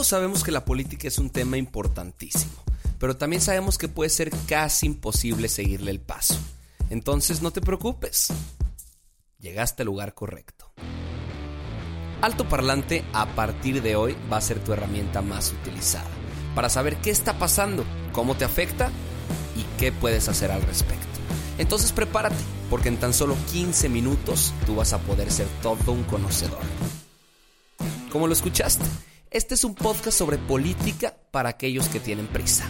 Todos sabemos que la política es un tema importantísimo, pero también sabemos que puede ser casi imposible seguirle el paso. Entonces no te preocupes, llegaste al lugar correcto. Alto Parlante a partir de hoy va a ser tu herramienta más utilizada para saber qué está pasando, cómo te afecta y qué puedes hacer al respecto. Entonces prepárate, porque en tan solo 15 minutos tú vas a poder ser todo un conocedor. ¿Cómo lo escuchaste? Este es un podcast sobre política para aquellos que tienen prisa.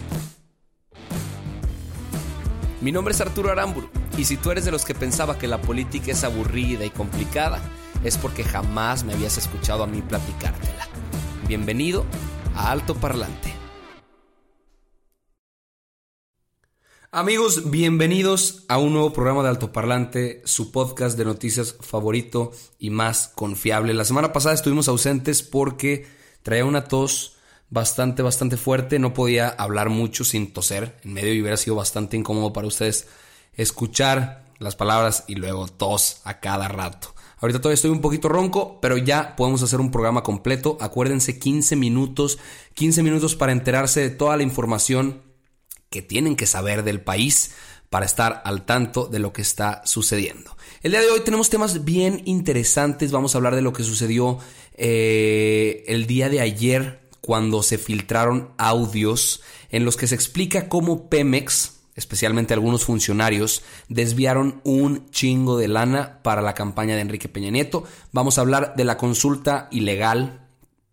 Mi nombre es Arturo Aramburu y si tú eres de los que pensaba que la política es aburrida y complicada, es porque jamás me habías escuchado a mí platicártela. Bienvenido a Alto Parlante. Amigos, bienvenidos a un nuevo programa de Altoparlante, su podcast de noticias favorito y más confiable. La semana pasada estuvimos ausentes porque traía una tos bastante, bastante fuerte. No podía hablar mucho sin toser en medio y hubiera sido bastante incómodo para ustedes escuchar las palabras y luego tos a cada rato. Ahorita todavía estoy un poquito ronco, pero ya podemos hacer un programa completo. Acuérdense, 15 minutos, 15 minutos para enterarse de toda la información que tienen que saber del país para estar al tanto de lo que está sucediendo. El día de hoy tenemos temas bien interesantes. Vamos a hablar de lo que sucedió eh, el día de ayer cuando se filtraron audios en los que se explica cómo Pemex, especialmente algunos funcionarios, desviaron un chingo de lana para la campaña de Enrique Peña Nieto. Vamos a hablar de la consulta ilegal,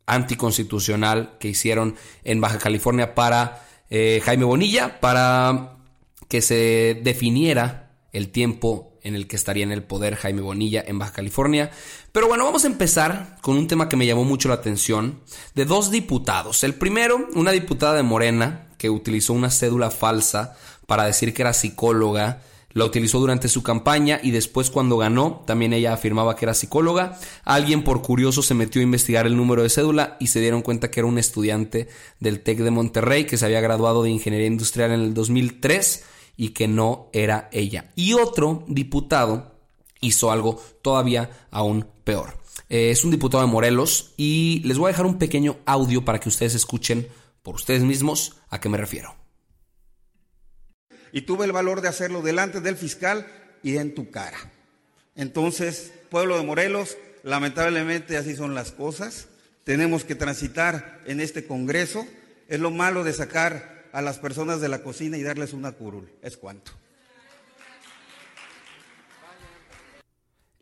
anticonstitucional que hicieron en Baja California para eh, Jaime Bonilla para que se definiera el tiempo en el que estaría en el poder Jaime Bonilla en Baja California. Pero bueno, vamos a empezar con un tema que me llamó mucho la atención de dos diputados. El primero, una diputada de Morena que utilizó una cédula falsa para decir que era psicóloga la utilizó durante su campaña y después cuando ganó, también ella afirmaba que era psicóloga. Alguien por curioso se metió a investigar el número de cédula y se dieron cuenta que era un estudiante del TEC de Monterrey que se había graduado de Ingeniería Industrial en el 2003 y que no era ella. Y otro diputado hizo algo todavía aún peor. Eh, es un diputado de Morelos y les voy a dejar un pequeño audio para que ustedes escuchen por ustedes mismos a qué me refiero y tuve el valor de hacerlo delante del fiscal y en tu cara. Entonces, pueblo de Morelos, lamentablemente así son las cosas. Tenemos que transitar en este Congreso. Es lo malo de sacar a las personas de la cocina y darles una curul. Es cuanto.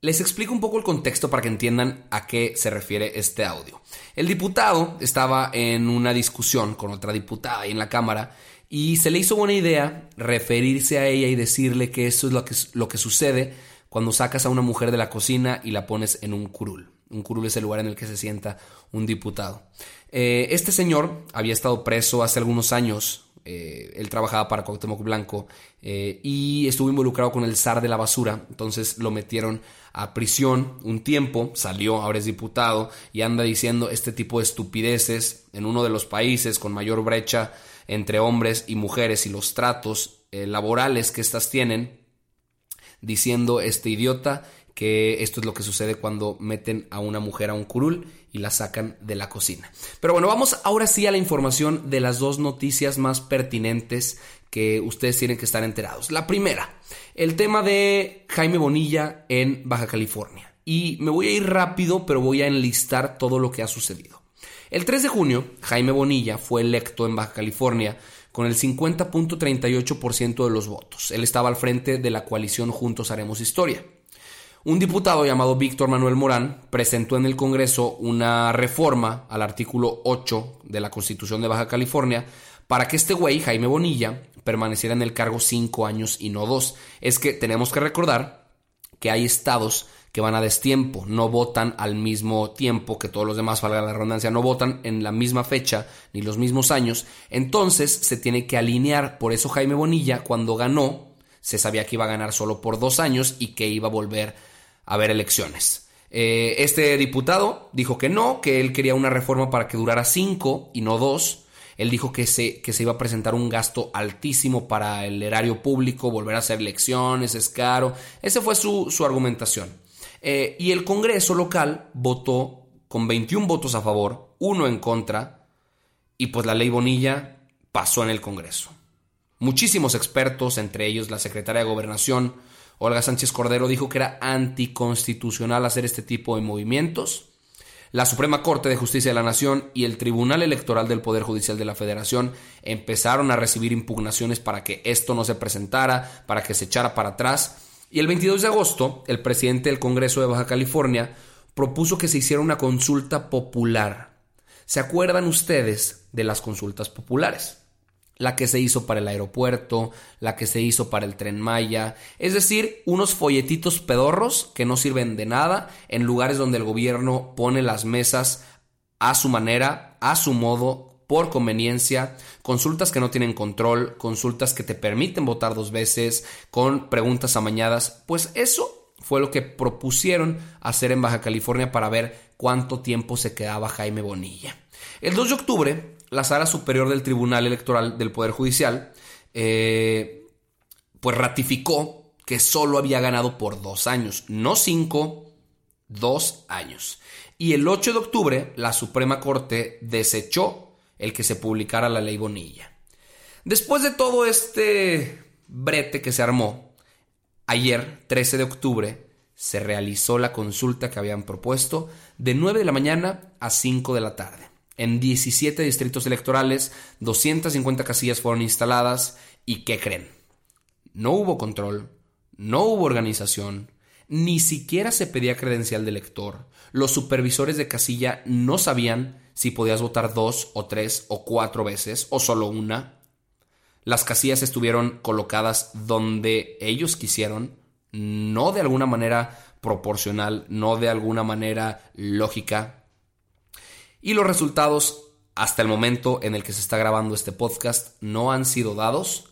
Les explico un poco el contexto para que entiendan a qué se refiere este audio. El diputado estaba en una discusión con otra diputada ahí en la Cámara y se le hizo buena idea referirse a ella y decirle que eso es lo que, lo que sucede cuando sacas a una mujer de la cocina y la pones en un curul. Un curul es el lugar en el que se sienta un diputado. Eh, este señor había estado preso hace algunos años. Eh, él trabajaba para Cuauhtémoc Blanco eh, y estuvo involucrado con el zar de la basura. Entonces lo metieron a prisión un tiempo, salió, ahora es diputado y anda diciendo este tipo de estupideces en uno de los países con mayor brecha entre hombres y mujeres y los tratos eh, laborales que éstas tienen, diciendo este idiota que esto es lo que sucede cuando meten a una mujer a un curul y la sacan de la cocina. Pero bueno, vamos ahora sí a la información de las dos noticias más pertinentes que ustedes tienen que estar enterados. La primera, el tema de Jaime Bonilla en Baja California. Y me voy a ir rápido, pero voy a enlistar todo lo que ha sucedido. El 3 de junio, Jaime Bonilla fue electo en Baja California con el 50.38% de los votos. Él estaba al frente de la coalición Juntos Haremos Historia. Un diputado llamado Víctor Manuel Morán presentó en el Congreso una reforma al artículo 8 de la Constitución de Baja California para que este güey, Jaime Bonilla, permaneciera en el cargo cinco años y no dos. Es que tenemos que recordar que hay estados que van a destiempo, no votan al mismo tiempo que todos los demás, valga la redundancia, no votan en la misma fecha ni los mismos años, entonces se tiene que alinear. Por eso Jaime Bonilla, cuando ganó, se sabía que iba a ganar solo por dos años y que iba a volver haber elecciones. Eh, este diputado dijo que no, que él quería una reforma para que durara cinco y no dos. Él dijo que se, que se iba a presentar un gasto altísimo para el erario público, volver a hacer elecciones, es caro. Esa fue su, argumentación. Eh, y el Congreso local votó con 21 votos a favor, uno en contra, y pues la ley Bonilla pasó en el Congreso. Muchísimos expertos, entre ellos la secretaria de Gobernación, Olga Sánchez Cordero, dijo que era anticonstitucional hacer este tipo de movimientos la Suprema Corte de Justicia de la Nación y el Tribunal Electoral del Poder Judicial de la Federación empezaron a recibir impugnaciones para que esto no se presentara, para que se echara para atrás. Y el 22 de agosto, el presidente del Congreso de Baja California propuso que se hiciera una consulta popular. ¿Se acuerdan ustedes de las consultas populares? La que se hizo para el aeropuerto, la que se hizo para el tren Maya, es decir, unos folletitos pedorros que no sirven de nada en lugares donde el gobierno pone las mesas a su manera, a su modo, por conveniencia, consultas que no tienen control, consultas que te permiten votar dos veces, con preguntas amañadas, pues eso fue lo que propusieron hacer en Baja California para ver cuánto tiempo se quedaba Jaime Bonilla. El 2 de octubre, la sala superior del Tribunal Electoral del Poder Judicial, eh, pues ratificó que solo había ganado por dos años, no cinco, dos años. Y el 8 de octubre, la Suprema Corte desechó el que se publicara la ley Bonilla. Después de todo este brete que se armó, ayer, 13 de octubre, se realizó la consulta que habían propuesto de 9 de la mañana a 5 de la tarde. En 17 distritos electorales, 250 casillas fueron instaladas y ¿qué creen? No hubo control, no hubo organización, ni siquiera se pedía credencial de elector. Los supervisores de casilla no sabían si podías votar dos o tres o cuatro veces o solo una. Las casillas estuvieron colocadas donde ellos quisieron, no de alguna manera proporcional, no de alguna manera lógica. Y los resultados hasta el momento en el que se está grabando este podcast no han sido dados.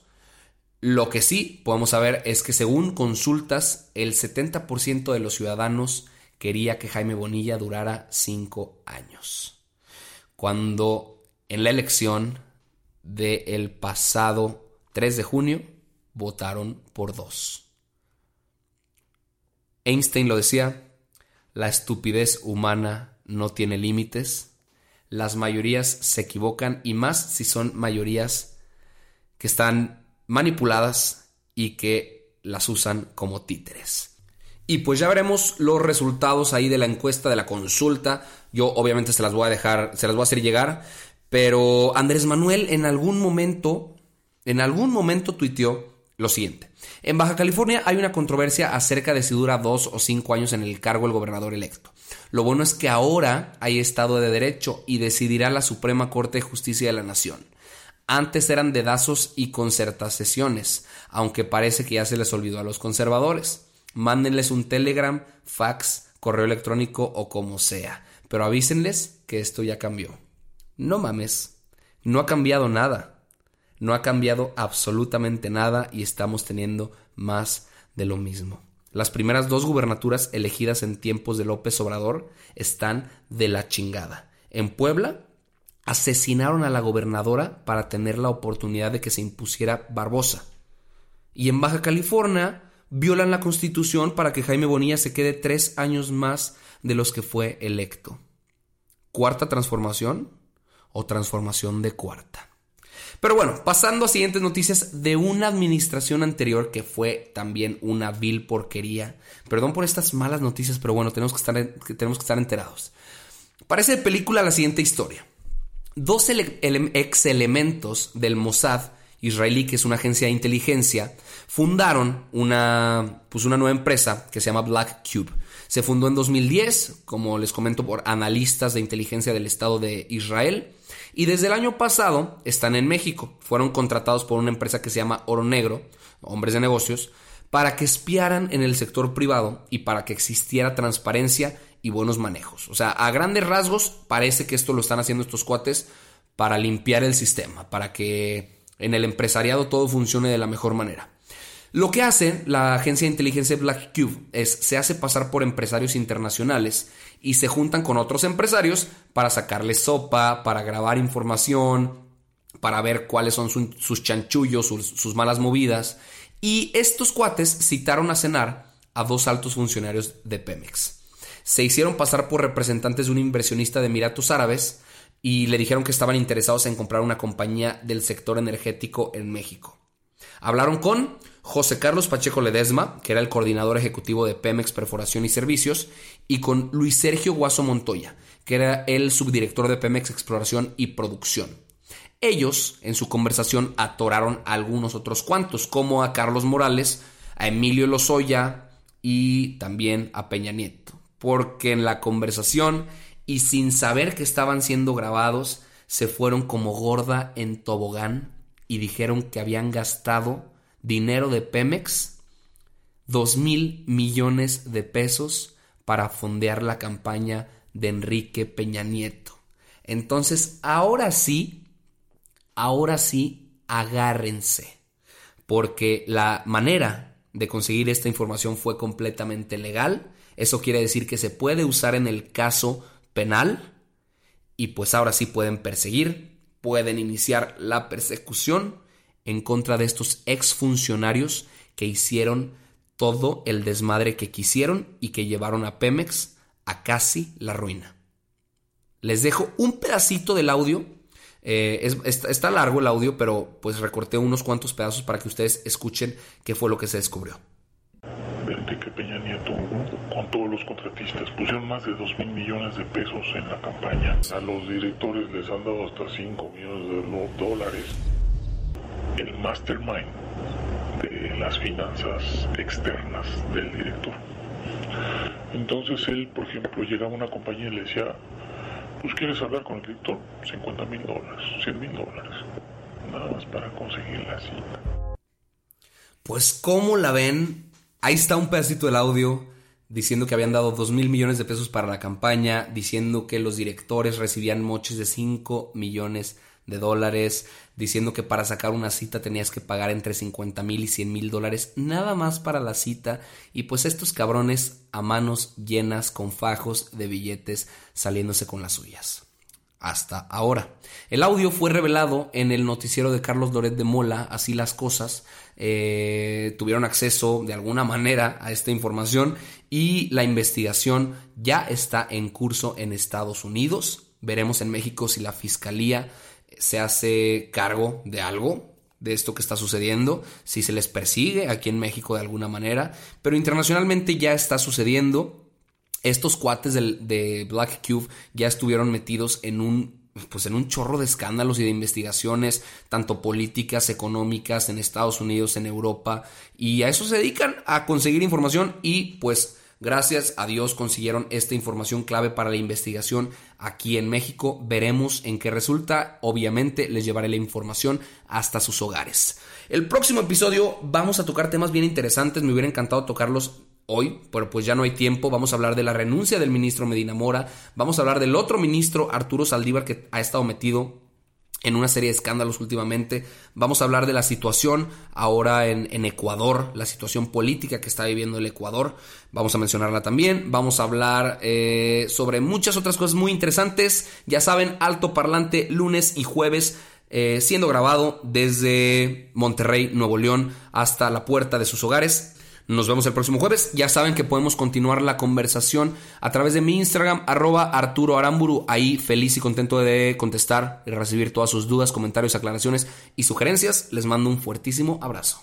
Lo que sí podemos saber es que según consultas, el 70% de los ciudadanos quería que Jaime Bonilla durara cinco años. Cuando en la elección del pasado 3 de junio votaron por dos. Einstein lo decía, la estupidez humana no tiene límites las mayorías se equivocan y más si son mayorías que están manipuladas y que las usan como títeres. Y pues ya veremos los resultados ahí de la encuesta de la consulta. Yo obviamente se las voy a dejar, se las voy a hacer llegar, pero Andrés Manuel en algún momento, en algún momento tuiteó lo siguiente. En Baja California hay una controversia acerca de si dura dos o cinco años en el cargo el gobernador electo. Lo bueno es que ahora hay Estado de Derecho y decidirá la Suprema Corte de Justicia de la Nación. Antes eran dedazos y concertaciones, aunque parece que ya se les olvidó a los conservadores. Mándenles un telegram, fax, correo electrónico o como sea, pero avísenles que esto ya cambió. No mames, no ha cambiado nada. No ha cambiado absolutamente nada y estamos teniendo más de lo mismo. Las primeras dos gubernaturas elegidas en tiempos de López Obrador están de la chingada. En Puebla asesinaron a la gobernadora para tener la oportunidad de que se impusiera Barbosa. Y en Baja California violan la constitución para que Jaime Bonilla se quede tres años más de los que fue electo. ¿Cuarta transformación o transformación de cuarta? Pero bueno, pasando a siguientes noticias de una administración anterior que fue también una vil porquería. Perdón por estas malas noticias, pero bueno, tenemos que estar, tenemos que estar enterados. Parece de película la siguiente historia. Dos ex elementos del Mossad israelí, que es una agencia de inteligencia, fundaron una, pues una nueva empresa que se llama Black Cube. Se fundó en 2010, como les comento, por analistas de inteligencia del Estado de Israel y desde el año pasado están en México. Fueron contratados por una empresa que se llama Oro Negro, hombres de negocios, para que espiaran en el sector privado y para que existiera transparencia y buenos manejos. O sea, a grandes rasgos parece que esto lo están haciendo estos cuates para limpiar el sistema, para que en el empresariado todo funcione de la mejor manera. Lo que hace la agencia de inteligencia Black Cube es se hace pasar por empresarios internacionales y se juntan con otros empresarios para sacarles sopa, para grabar información, para ver cuáles son sus chanchullos, sus malas movidas. Y estos cuates citaron a cenar a dos altos funcionarios de Pemex. Se hicieron pasar por representantes de un inversionista de Emiratos Árabes y le dijeron que estaban interesados en comprar una compañía del sector energético en México. Hablaron con José Carlos Pacheco Ledesma, que era el coordinador ejecutivo de Pemex Perforación y Servicios, y con Luis Sergio Guaso Montoya, que era el subdirector de Pemex Exploración y Producción. Ellos, en su conversación, atoraron a algunos otros cuantos, como a Carlos Morales, a Emilio Lozoya y también a Peña Nieto, porque en la conversación y sin saber que estaban siendo grabados, se fueron como gorda en tobogán y dijeron que habían gastado dinero de Pemex, dos mil millones de pesos para fondear la campaña de Enrique Peña Nieto. Entonces, ahora sí, ahora sí, agárrense, porque la manera de conseguir esta información fue completamente legal. Eso quiere decir que se puede usar en el caso penal y pues ahora sí pueden perseguir, pueden iniciar la persecución en contra de estos exfuncionarios que hicieron todo el desmadre que quisieron y que llevaron a Pemex a casi la ruina. Les dejo un pedacito del audio. Eh, está largo el audio, pero pues recorté unos cuantos pedazos para que ustedes escuchen qué fue lo que se descubrió. Enrique Peña Nieto con todos los contratistas. Pusieron más de 2 mil millones de pesos en la campaña. A los directores les han dado hasta 5 millones de dólares. El mastermind las finanzas externas del director. Entonces él, por ejemplo, llegaba a una compañía y le decía, pues quieres hablar con el director, 50 mil dólares, 100 mil dólares, nada más para conseguir la cita. Pues ¿cómo la ven? Ahí está un pedacito del audio diciendo que habían dado 2 mil millones de pesos para la campaña, diciendo que los directores recibían moches de 5 millones de dólares, diciendo que para sacar una cita tenías que pagar entre 50 mil y 100 mil dólares, nada más para la cita, y pues estos cabrones a manos llenas con fajos de billetes saliéndose con las suyas hasta ahora. El audio fue revelado en el noticiero de Carlos Loret de Mola, así las cosas. Eh, tuvieron acceso de alguna manera a esta información y la investigación ya está en curso en Estados Unidos. Veremos en México si la fiscalía se hace cargo de algo, de esto que está sucediendo, si se les persigue aquí en México de alguna manera, pero internacionalmente ya está sucediendo. Estos cuates de, Black Cube ya estuvieron metidos en un pues en un chorro de escándalos y de investigaciones, tanto políticas, económicas, en Estados Unidos, en Europa, y a eso se dedican, a conseguir información y pues gracias a Dios consiguieron esta información clave para la investigación aquí en México. Veremos en qué resulta, obviamente les llevaré la información hasta sus hogares. El próximo episodio vamos a tocar temas bien interesantes, me hubiera encantado tocarlos hoy, pero pues ya no hay tiempo. Vamos a hablar de la renuncia del ministro Medina Mora. Vamos a hablar del otro ministro, Arturo Saldívar, que ha estado metido en una serie de escándalos últimamente. Vamos a hablar de la situación ahora en, Ecuador, la situación política que está viviendo el Ecuador. Vamos a mencionarla también. Vamos a hablar eh, sobre muchas otras cosas muy interesantes. Ya saben, alto parlante lunes y jueves. Eh, siendo grabado desde Monterrey, Nuevo León, hasta la puerta de sus hogares. Nos vemos el próximo jueves. Ya saben que podemos continuar la conversación a través de mi Instagram, arroba Arturo Aramburu. Ahí feliz y contento de contestar y recibir todas sus dudas, comentarios, aclaraciones y sugerencias. Les mando un fuertísimo abrazo.